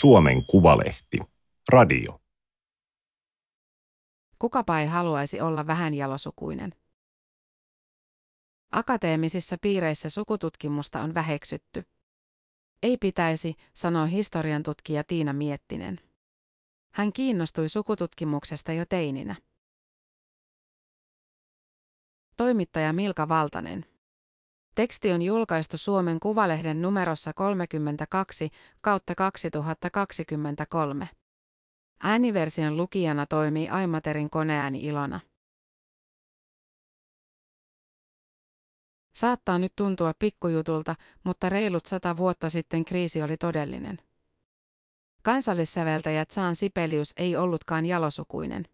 Suomen Kuvalehti. Radio. Kukapa ei haluaisi olla vähän jalosukuinen. Akateemisissa piireissä sukututkimusta on väheksytty. Ei pitäisi, sanoo historian tutkija Tiina Miettinen. Hän kiinnostui sukututkimuksesta jo teininä. Toimittaja Milka Valtanen. Teksti on julkaistu Suomen Kuvalehden numerossa 32 kautta 2023. Ääniversion lukijana toimii Aimaterin koneääni Ilona. Saattaa nyt tuntua pikkujutulta, mutta reilut sata vuotta sitten kriisi oli todellinen. Kansallissäveltäjät Saan Sipelius ei ollutkaan jalosukuinen.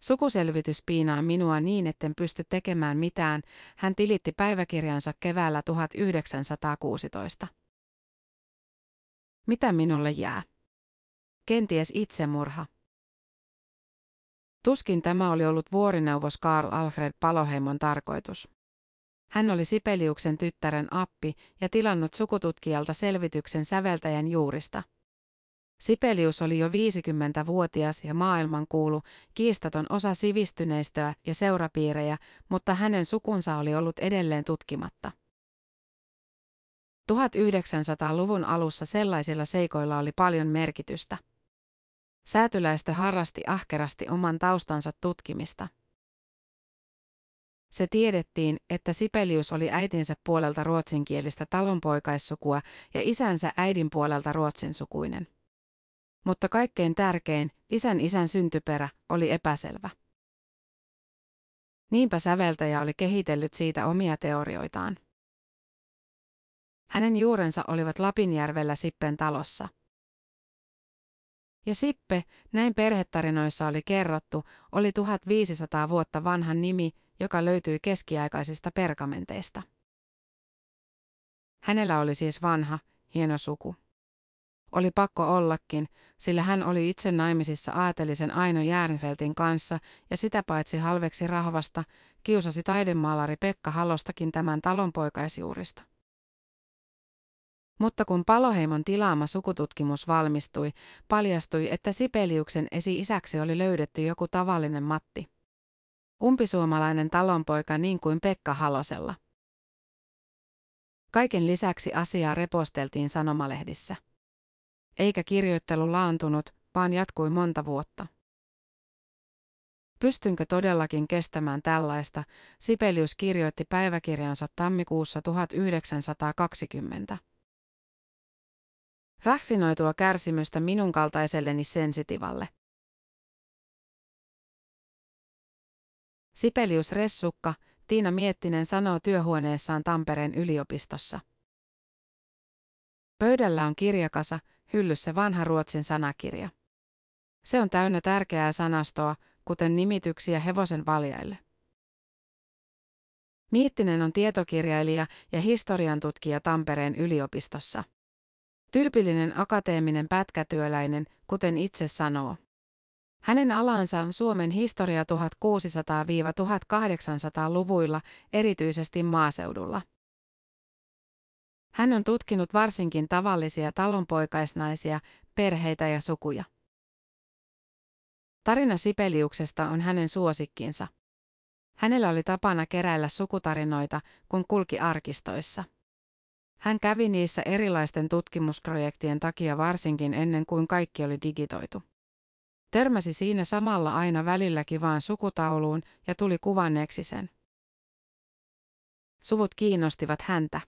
Sukuselvitys piinaa minua niin, etten pysty tekemään mitään, hän tilitti päiväkirjansa keväällä 1916. Mitä minulle jää? Kenties itsemurha. Tuskin tämä oli ollut vuorineuvos Karl Alfred Paloheimon tarkoitus. Hän oli Sipeliuksen tyttären appi ja tilannut sukututkijalta selvityksen säveltäjän juurista. Sipelius oli jo 50-vuotias ja maailmankuulu, kiistaton osa sivistyneistöä ja seurapiirejä, mutta hänen sukunsa oli ollut edelleen tutkimatta. 1900-luvun alussa sellaisilla seikoilla oli paljon merkitystä. Säätyläistö harrasti ahkerasti oman taustansa tutkimista. Se tiedettiin, että Sipelius oli äitinsä puolelta ruotsinkielistä talonpoikaissukua ja isänsä äidin puolelta ruotsinsukuinen. Mutta kaikkein tärkein, isän isän syntyperä, oli epäselvä. Niinpä säveltäjä oli kehitellyt siitä omia teorioitaan. Hänen juurensa olivat Lapinjärvellä Sippen talossa – ja Sippe, näin perhetarinoissa oli kerrottu, oli 1500 vuotta vanhan nimi, joka löytyi keskiaikaisista pergamenteista. Hänellä oli siis vanha, hieno suku. Oli pakko ollakin, sillä hän oli itse naimisissa aatelisen Aino Järnfeltin kanssa ja sitä paitsi halveksi rahvasta, kiusasi taidemaalari Pekka Halostakin tämän talonpoikaisjuurista. Mutta kun Paloheimon tilaama sukututkimus valmistui, paljastui, että Sipeliuksen esi-isäksi oli löydetty joku tavallinen Matti. Umpisuomalainen talonpoika niin kuin Pekka Halosella. Kaiken lisäksi asiaa reposteltiin sanomalehdissä. Eikä kirjoittelu laantunut, vaan jatkui monta vuotta. Pystynkö todellakin kestämään tällaista, Sipelius kirjoitti päiväkirjansa tammikuussa 1920. Raffinoitua kärsimystä minun kaltaiselleni sensitivalle. Sipelius Ressukka, Tiina Miettinen sanoo työhuoneessaan Tampereen yliopistossa. Pöydällä on kirjakasa, hyllyssä vanha ruotsin sanakirja. Se on täynnä tärkeää sanastoa, kuten nimityksiä hevosen valjaille. Miettinen on tietokirjailija ja historiantutkija Tampereen yliopistossa. Tyypillinen akateeminen pätkätyöläinen, kuten itse sanoo. Hänen alansa on Suomen historia 1600-1800-luvuilla, erityisesti maaseudulla. Hän on tutkinut varsinkin tavallisia talonpoikaisnaisia, perheitä ja sukuja. Tarina Sipeliuksesta on hänen suosikkinsa. Hänellä oli tapana keräillä sukutarinoita, kun kulki arkistoissa. Hän kävi niissä erilaisten tutkimusprojektien takia varsinkin ennen kuin kaikki oli digitoitu. Törmäsi siinä samalla aina välilläkin vaan sukutauluun ja tuli kuvanneeksi sen. Suvut kiinnostivat häntä.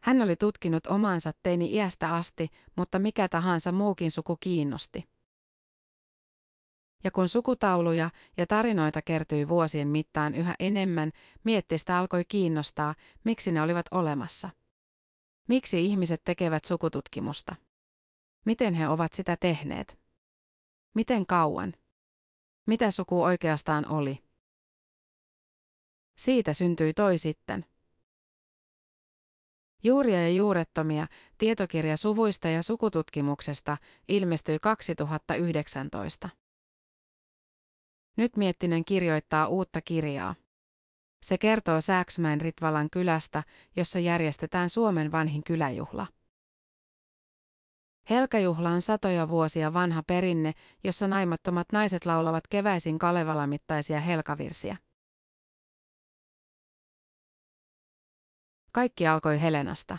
Hän oli tutkinut omansa teini iästä asti, mutta mikä tahansa muukin suku kiinnosti. Ja kun sukutauluja ja tarinoita kertyi vuosien mittaan yhä enemmän, miettistä alkoi kiinnostaa, miksi ne olivat olemassa. Miksi ihmiset tekevät sukututkimusta? Miten he ovat sitä tehneet? Miten kauan? Mitä suku oikeastaan oli? Siitä syntyi toi sitten. Juuria ja juurettomia, tietokirja suvuista ja sukututkimuksesta, ilmestyi 2019. Nyt Miettinen kirjoittaa uutta kirjaa. Se kertoo Sääksmäen Ritvalan kylästä, jossa järjestetään Suomen vanhin kyläjuhla. Helkajuhla on satoja vuosia vanha perinne, jossa naimattomat naiset laulavat keväisin Kalevala-mittaisia helkavirsiä. Kaikki alkoi Helenasta.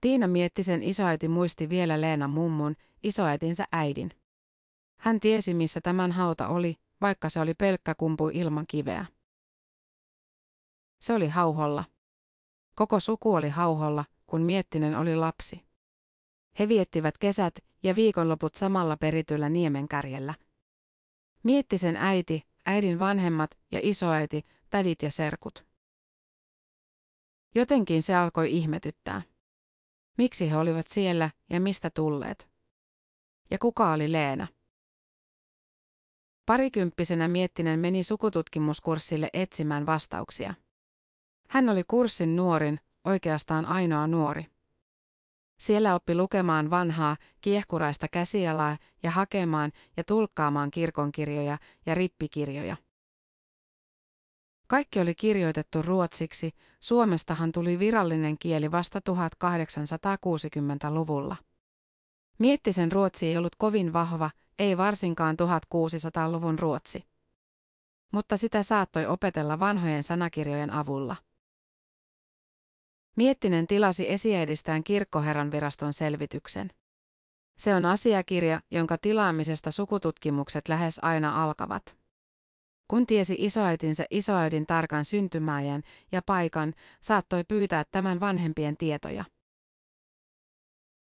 Tiina Miettisen isoäiti muisti vielä Leena mummun, isoäitinsä äidin. Hän tiesi, missä tämän hauta oli, vaikka se oli pelkkä kumpu ilman kiveä. Se oli hauholla. Koko suku oli hauholla, kun Miettinen oli lapsi. He viettivät kesät ja viikonloput samalla perityllä niemenkärjellä. Miettisen äiti, äidin vanhemmat ja isoäiti, tädit ja serkut. Jotenkin se alkoi ihmetyttää. Miksi he olivat siellä ja mistä tulleet? Ja kuka oli Leena? Parikymppisenä Miettinen meni sukututkimuskurssille etsimään vastauksia. Hän oli kurssin nuorin, oikeastaan ainoa nuori. Siellä oppi lukemaan vanhaa, kiehkuraista käsialaa ja hakemaan ja tulkkaamaan kirkonkirjoja ja rippikirjoja. Kaikki oli kirjoitettu ruotsiksi, Suomestahan tuli virallinen kieli vasta 1860-luvulla. Miettisen ruotsi ei ollut kovin vahva, ei varsinkaan 1600-luvun ruotsi. Mutta sitä saattoi opetella vanhojen sanakirjojen avulla. Miettinen tilasi esiäidistään kirkkoherran viraston selvityksen. Se on asiakirja, jonka tilaamisesta sukututkimukset lähes aina alkavat. Kun tiesi isoäitinsä isoäidin tarkan syntymäajan ja paikan, saattoi pyytää tämän vanhempien tietoja.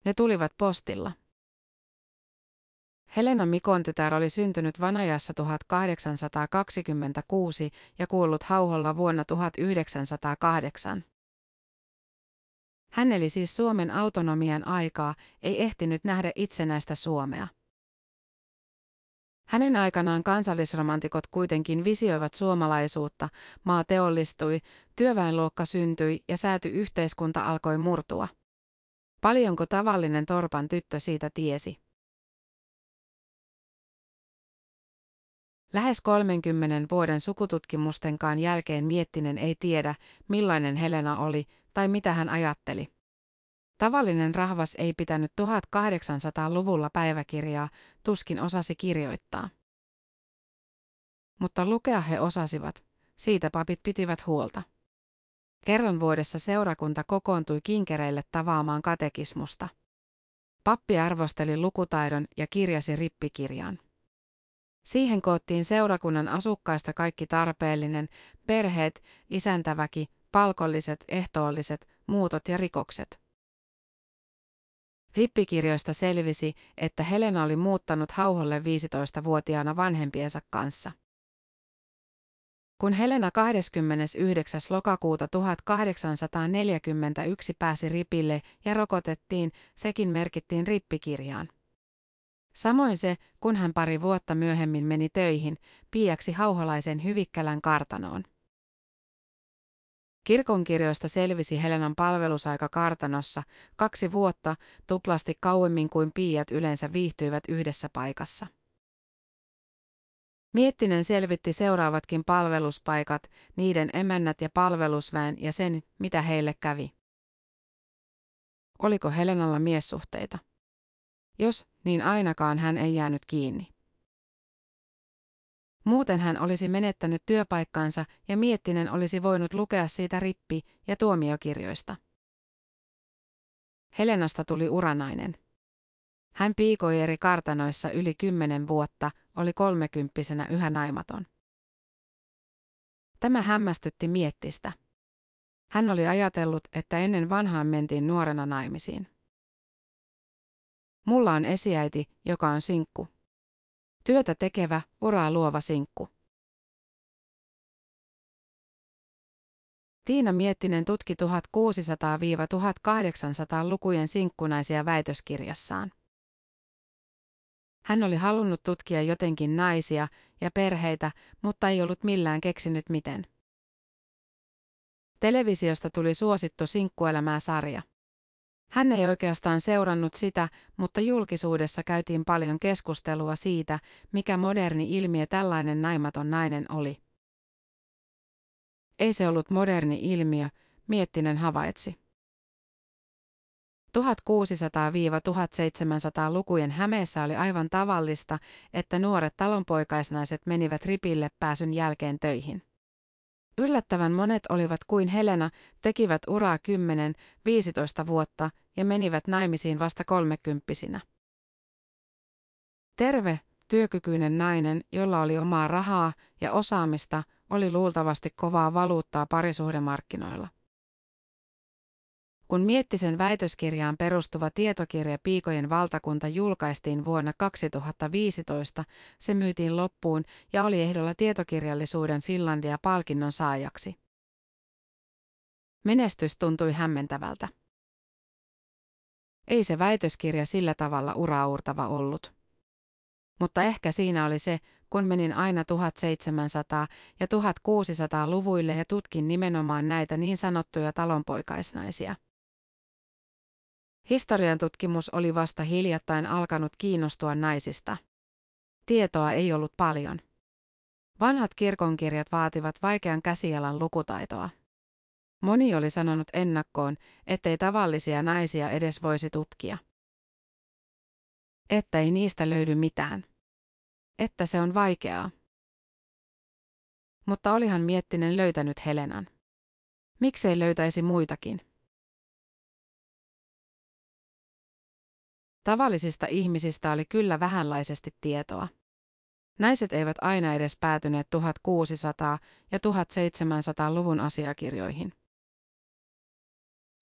Ne tulivat postilla. Helena Mikon tytär oli syntynyt Vanajassa 1826 ja kuollut Hauholla vuonna 1908. Hän eli siis Suomen autonomian aikaa, ei ehtinyt nähdä itsenäistä Suomea. Hänen aikanaan kansallisromantikot kuitenkin visioivat suomalaisuutta, maa teollistui, työväenluokka syntyi ja sääty yhteiskunta alkoi murtua. Paljonko tavallinen torpan tyttö siitä tiesi? Lähes 30 vuoden sukututkimustenkaan jälkeen Miettinen ei tiedä, millainen Helena oli tai mitä hän ajatteli. Tavallinen rahvas ei pitänyt 1800-luvulla päiväkirjaa, tuskin osasi kirjoittaa. Mutta lukea he osasivat, siitä papit pitivät huolta. Kerran vuodessa seurakunta kokoontui kinkereille tavaamaan katekismusta. Pappi arvosteli lukutaidon ja kirjasi rippikirjan. Siihen koottiin seurakunnan asukkaista kaikki tarpeellinen, perheet, isäntäväki, palkolliset, ehtoolliset, muutot ja rikokset. Rippikirjoista selvisi, että Helena oli muuttanut hauholle 15-vuotiaana vanhempiensa kanssa. Kun Helena 29. lokakuuta 1841 pääsi ripille ja rokotettiin, sekin merkittiin rippikirjaan. Samoin se, kun hän pari vuotta myöhemmin meni töihin, piiaksi hauholaisen Hyvikkälän kartanoon. Kirkonkirjoista selvisi Helenan palvelusaika kartanossa, kaksi vuotta, tuplasti kauemmin kuin piiat yleensä viihtyivät yhdessä paikassa. Miettinen selvitti seuraavatkin palveluspaikat, niiden emännät ja palvelusväen ja sen, mitä heille kävi. Oliko Helenalla miessuhteita? Jos, niin ainakaan hän ei jäänyt kiinni. Muuten hän olisi menettänyt työpaikkansa ja Miettinen olisi voinut lukea siitä rippi- ja tuomiokirjoista. Helenasta tuli uranainen. Hän piikoi eri kartanoissa yli kymmenen vuotta, oli kolmekymppisenä yhä naimaton. Tämä hämmästytti Miettistä. Hän oli ajatellut, että ennen vanhaan mentiin nuorena naimisiin. Mulla on esiäiti, joka on sinkku. Työtä tekevä, uraa luova sinkku. Tiina Miettinen tutki 1600-1800-lukujen sinkkunaisia väitöskirjassaan. Hän oli halunnut tutkia jotenkin naisia ja perheitä, mutta ei ollut millään keksinyt miten. Televisiosta tuli suosittu sinkkuelämää sarja. Hän ei oikeastaan seurannut sitä, mutta julkisuudessa käytiin paljon keskustelua siitä, mikä moderni ilmiö tällainen naimaton nainen oli. Ei se ollut moderni ilmiö, Miettinen havaitsi. 1600-1700-lukujen Hämeessä oli aivan tavallista, että nuoret talonpoikaisnaiset menivät ripille pääsyn jälkeen töihin. Yllättävän monet olivat kuin Helena, tekivät uraa 10-15 vuotta ja menivät naimisiin vasta kolmekymppisinä. Terve, työkykyinen nainen, jolla oli omaa rahaa ja osaamista, oli luultavasti kovaa valuuttaa parisuhdemarkkinoilla. Kun Miettisen väitöskirjaan perustuva tietokirja Piikojen valtakunta julkaistiin vuonna 2015, se myytiin loppuun ja oli ehdolla tietokirjallisuuden Finlandia-palkinnon saajaksi. Menestys tuntui hämmentävältä. Ei se väitöskirja sillä tavalla uraurtava ollut. Mutta ehkä siinä oli se, kun menin aina 1700- ja 1600-luvuille ja tutkin nimenomaan näitä niin sanottuja talonpoikaisnaisia. Historian tutkimus oli vasta hiljattain alkanut kiinnostua naisista. Tietoa ei ollut paljon. Vanhat kirkonkirjat vaativat vaikean käsialan lukutaitoa. Moni oli sanonut ennakkoon, ettei tavallisia naisia edes voisi tutkia. Että ei niistä löydy mitään. Että se on vaikeaa. Mutta olihan Miettinen löytänyt Helenan. Miksei löytäisi muitakin? Tavallisista ihmisistä oli kyllä vähänlaisesti tietoa. Naiset eivät aina edes päätyneet 1600- ja 1700-luvun asiakirjoihin.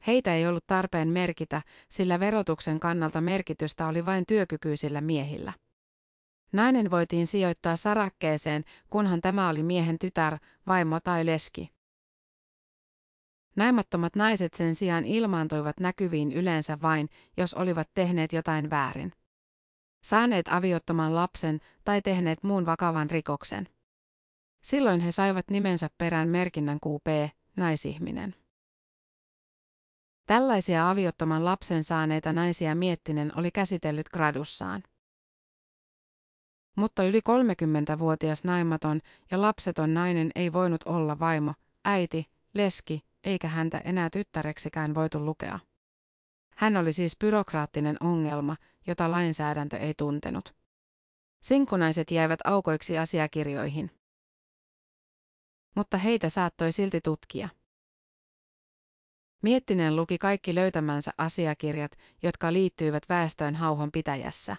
Heitä ei ollut tarpeen merkitä, sillä verotuksen kannalta merkitystä oli vain työkykyisillä miehillä. Nainen voitiin sijoittaa sarakkeeseen, kunhan tämä oli miehen tytär, vaimo tai leski. Naimattomat naiset sen sijaan ilmaantuivat näkyviin yleensä vain, jos olivat tehneet jotain väärin. Saaneet aviottoman lapsen tai tehneet muun vakavan rikoksen. Silloin he saivat nimensä perään merkinnän QP, naisihminen. Tällaisia aviottoman lapsen saaneita naisia Miettinen oli käsitellyt gradussaan. Mutta yli 30-vuotias naimaton ja lapseton nainen ei voinut olla vaimo, äiti, leski, eikä häntä enää tyttäreksikään voitu lukea. Hän oli siis byrokraattinen ongelma, jota lainsäädäntö ei tuntenut. Sinkunaiset jäivät aukoiksi asiakirjoihin. Mutta heitä saattoi silti tutkia. Miettinen luki kaikki löytämänsä asiakirjat, jotka liittyivät väestöön hauhon pitäjässä.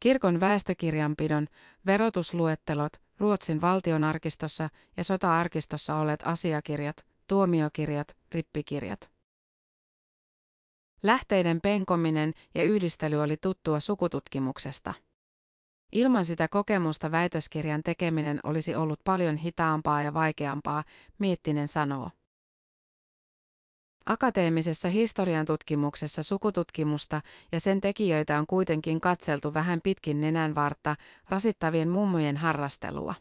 Kirkon väestökirjanpidon, verotusluettelot, Ruotsin valtionarkistossa ja sota-arkistossa olleet asiakirjat, tuomiokirjat, rippikirjat. Lähteiden penkominen ja yhdistely oli tuttua sukututkimuksesta. Ilman sitä kokemusta väitöskirjan tekeminen olisi ollut paljon hitaampaa ja vaikeampaa, Miettinen sanoo. Akateemisessa historian tutkimuksessa sukututkimusta ja sen tekijöitä on kuitenkin katseltu vähän pitkin nenänvartta rasittavien mummojen harrastelua.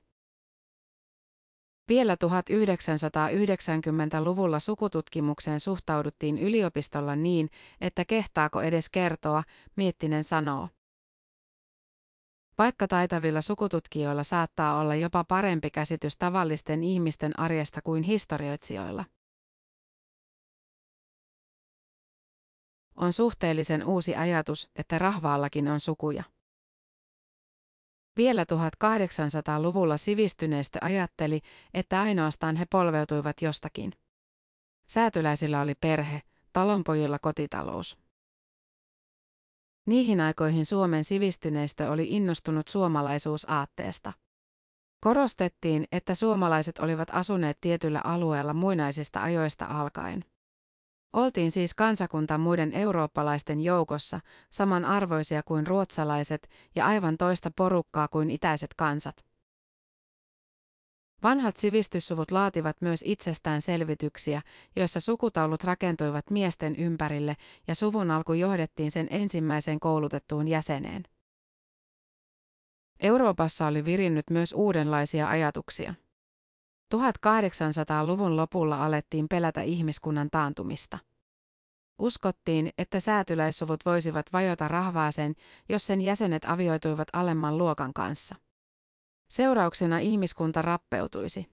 Vielä 1990-luvulla sukututkimukseen suhtauduttiin yliopistolla niin, että kehtaako edes kertoa, Miettinen sanoo. Vaikka taitavilla sukututkijoilla saattaa olla jopa parempi käsitys tavallisten ihmisten arjesta kuin historioitsijoilla. On suhteellisen uusi ajatus, että rahvaallakin on sukuja. Vielä 1800-luvulla sivistyneistä ajatteli, että ainoastaan he polveutuivat jostakin. Säätyläisillä oli perhe, talonpojilla kotitalous. Niihin aikoihin Suomen sivistyneistö oli innostunut suomalaisuusaatteesta. Korostettiin, että suomalaiset olivat asuneet tietyllä alueella muinaisista ajoista alkaen. Oltiin siis kansakunta muiden eurooppalaisten joukossa, samanarvoisia kuin ruotsalaiset ja aivan toista porukkaa kuin itäiset kansat. Vanhat sivistyssuvut laativat myös itsestään selvityksiä, joissa sukutaulut rakentuivat miesten ympärille ja suvun alku johdettiin sen ensimmäiseen koulutettuun jäseneen. Euroopassa oli virinnyt myös uudenlaisia ajatuksia. 1800-luvun lopulla alettiin pelätä ihmiskunnan taantumista. Uskottiin, että säätyläissuvut voisivat vajota rahvaaseen, jos sen jäsenet avioituivat alemman luokan kanssa. Seurauksena ihmiskunta rappeutuisi.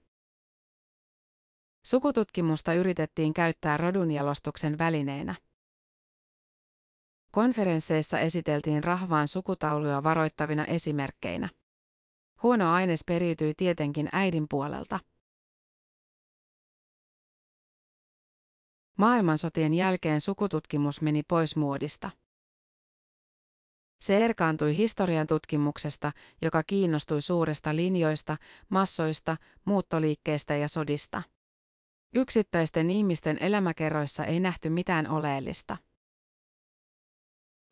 Sukututkimusta yritettiin käyttää rodunjalostuksen välineenä. Konferensseissa esiteltiin rahvaan sukutauluja varoittavina esimerkkeinä. Huono aines periytyi tietenkin äidin puolelta. Maailmansotien jälkeen sukututkimus meni pois muodista. Se erkaantui historian tutkimuksesta, joka kiinnostui suurista linjoista, massoista, muuttoliikkeistä ja sodista. Yksittäisten ihmisten elämäkerroissa ei nähty mitään oleellista.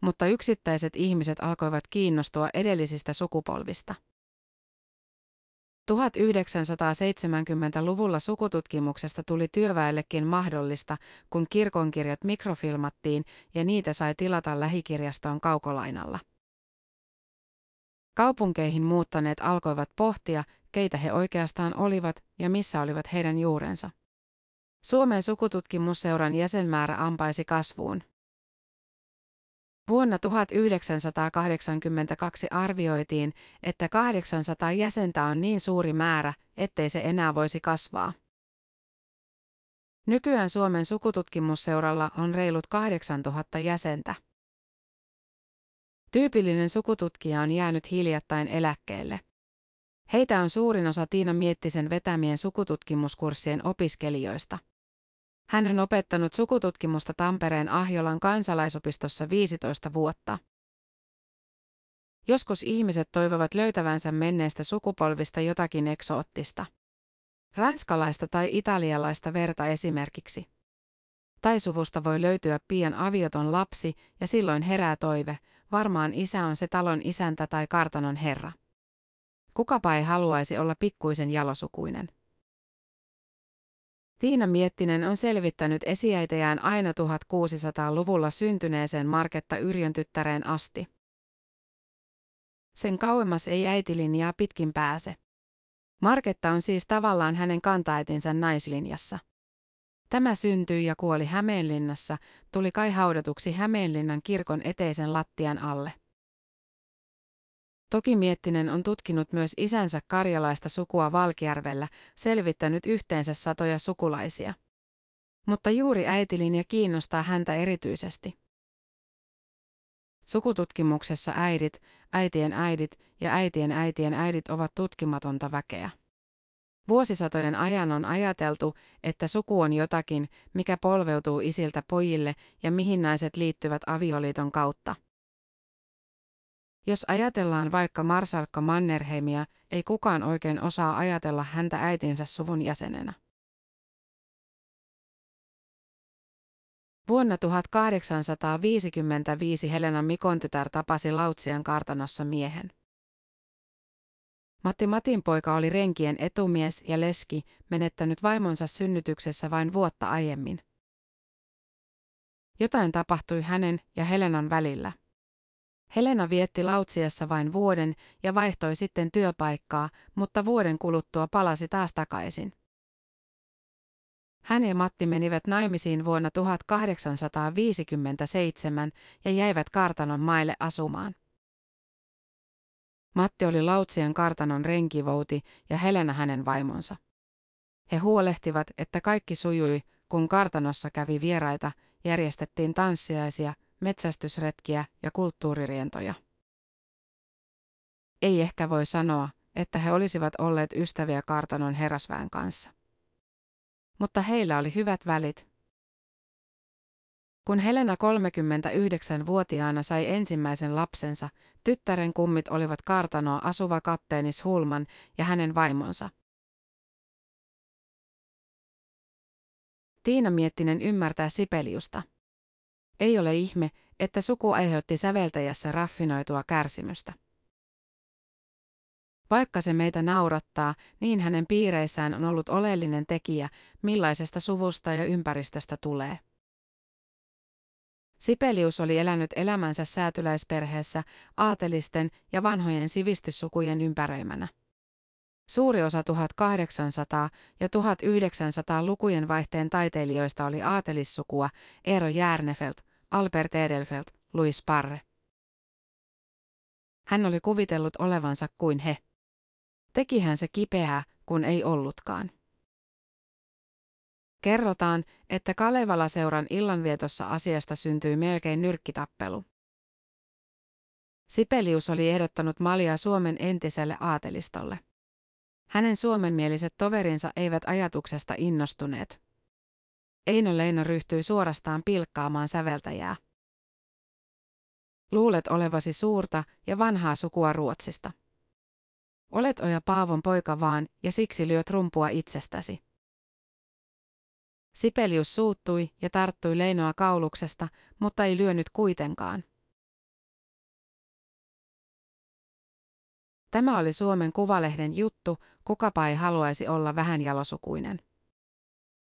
Mutta yksittäiset ihmiset alkoivat kiinnostua edellisistä sukupolvista. 1970-luvulla sukututkimuksesta tuli työväellekin mahdollista, kun kirkonkirjat mikrofilmattiin ja niitä sai tilata lähikirjastoon kaukolainalla. Kaupunkeihin muuttaneet alkoivat pohtia, keitä he oikeastaan olivat ja missä olivat heidän juurensa. Suomen sukututkimusseuran jäsenmäärä ampaisi kasvuun. Vuonna 1982 arvioitiin, että 800 jäsentä on niin suuri määrä, ettei se enää voisi kasvaa. Nykyään Suomen sukututkimusseuralla on reilut 8000 jäsentä. Tyypillinen sukututkija on jäänyt hiljattain eläkkeelle. Heitä on suurin osa Tiina Miettisen vetämien sukututkimuskurssien opiskelijoista. Hän on opettanut sukututkimusta Tampereen Ahjolan kansalaisopistossa 15 vuotta. Joskus ihmiset toivovat löytävänsä menneistä sukupolvista jotakin eksoottista. Ranskalaista tai italialaista verta esimerkiksi. Tai suvusta voi löytyä pian avioton lapsi ja silloin herää toive, varmaan isä on se talon isäntä tai kartanon herra. Kukapa ei haluaisi olla pikkuisen jalosukuinen. Tiina Miettinen on selvittänyt esiäitejään aina 1600-luvulla syntyneeseen Marketta Yrjön tyttäreen asti. Sen kauemmas ei äitilinjaa pitkin pääse. Marketta on siis tavallaan hänen kantaäitinsä naislinjassa. Tämä syntyi ja kuoli Hämeenlinnassa, tuli kai haudatuksi Hämeenlinnan kirkon eteisen lattian alle. Toki Miettinen on tutkinut myös isänsä karjalaista sukua Valkjärvellä, selvittänyt yhteensä satoja sukulaisia. Mutta juuri äitilinja kiinnostaa häntä erityisesti. Sukututkimuksessa äidit, äitien äidit ja äitien äitien äidit ovat tutkimatonta väkeä. Vuosisatojen ajan on ajateltu, että suku on jotakin, mikä polveutuu isiltä pojille ja mihin naiset liittyvät avioliiton kautta. Jos ajatellaan vaikka Marsalkka Mannerheimia, ei kukaan oikein osaa ajatella häntä äitinsä suvun jäsenenä. Vuonna 1855 Helena Mikon tytär tapasi Lautsian kartanossa miehen. Matti Matin poika oli renkien etumies ja leski, menettänyt vaimonsa synnytyksessä vain vuotta aiemmin. Jotain tapahtui hänen ja Helenan välillä. Helena vietti Lautsiassa vain vuoden ja vaihtoi sitten työpaikkaa, mutta vuoden kuluttua palasi taas takaisin. Hän ja Matti menivät naimisiin vuonna 1857 ja jäivät kartanon maille asumaan. Matti oli Lautsien kartanon renkivouti ja Helena hänen vaimonsa. He huolehtivat, että kaikki sujui, kun kartanossa kävi vieraita, järjestettiin tanssiaisia, metsästysretkiä ja kulttuuririentoja. Ei ehkä voi sanoa, että he olisivat olleet ystäviä kartanon herrasväen kanssa. Mutta heillä oli hyvät välit. Kun Helena 39-vuotiaana sai ensimmäisen lapsensa, tyttären kummit olivat kartanoa asuva kapteenis Hulman ja hänen vaimonsa. Tiina Miettinen ymmärtää Sipeliusta. Ei ole ihme, että suku aiheutti säveltäjässä raffinoitua kärsimystä. Vaikka se meitä naurattaa, niin hänen piireissään on ollut oleellinen tekijä, millaisesta suvusta ja ympäristöstä tulee. Sipelius oli elänyt elämänsä säätyläisperheessä, aatelisten ja vanhojen sivistyssukujen ympäröimänä. Suuri osa 1800- ja 1900-lukujen vaihteen taiteilijoista oli aatelissukua, Eero Järnefelt, Albert Edelfelt, Louis Parre. Hän oli kuvitellut olevansa kuin he. Tekihän se kipeää, kun ei ollutkaan. Kerrotaan, että Kalevala-seuran illanvietossa asiasta syntyi melkein nyrkkitappelu. Sipelius oli ehdottanut Malia Suomen entiselle aatelistolle. Hänen suomenmieliset toverinsa eivät ajatuksesta innostuneet. Eino Leino ryhtyi suorastaan pilkkaamaan säveltäjää. Luulet olevasi suurta ja vanhaa sukua Ruotsista. Olet Oja Paavon poika vaan, ja siksi lyöt rumpua itsestäsi. Sipelius suuttui ja tarttui Leinoa kauluksesta, mutta ei lyönyt kuitenkaan. Tämä oli Suomen Kuvalehden juttu, kukapa ei haluaisi olla vähän jalosukuinen.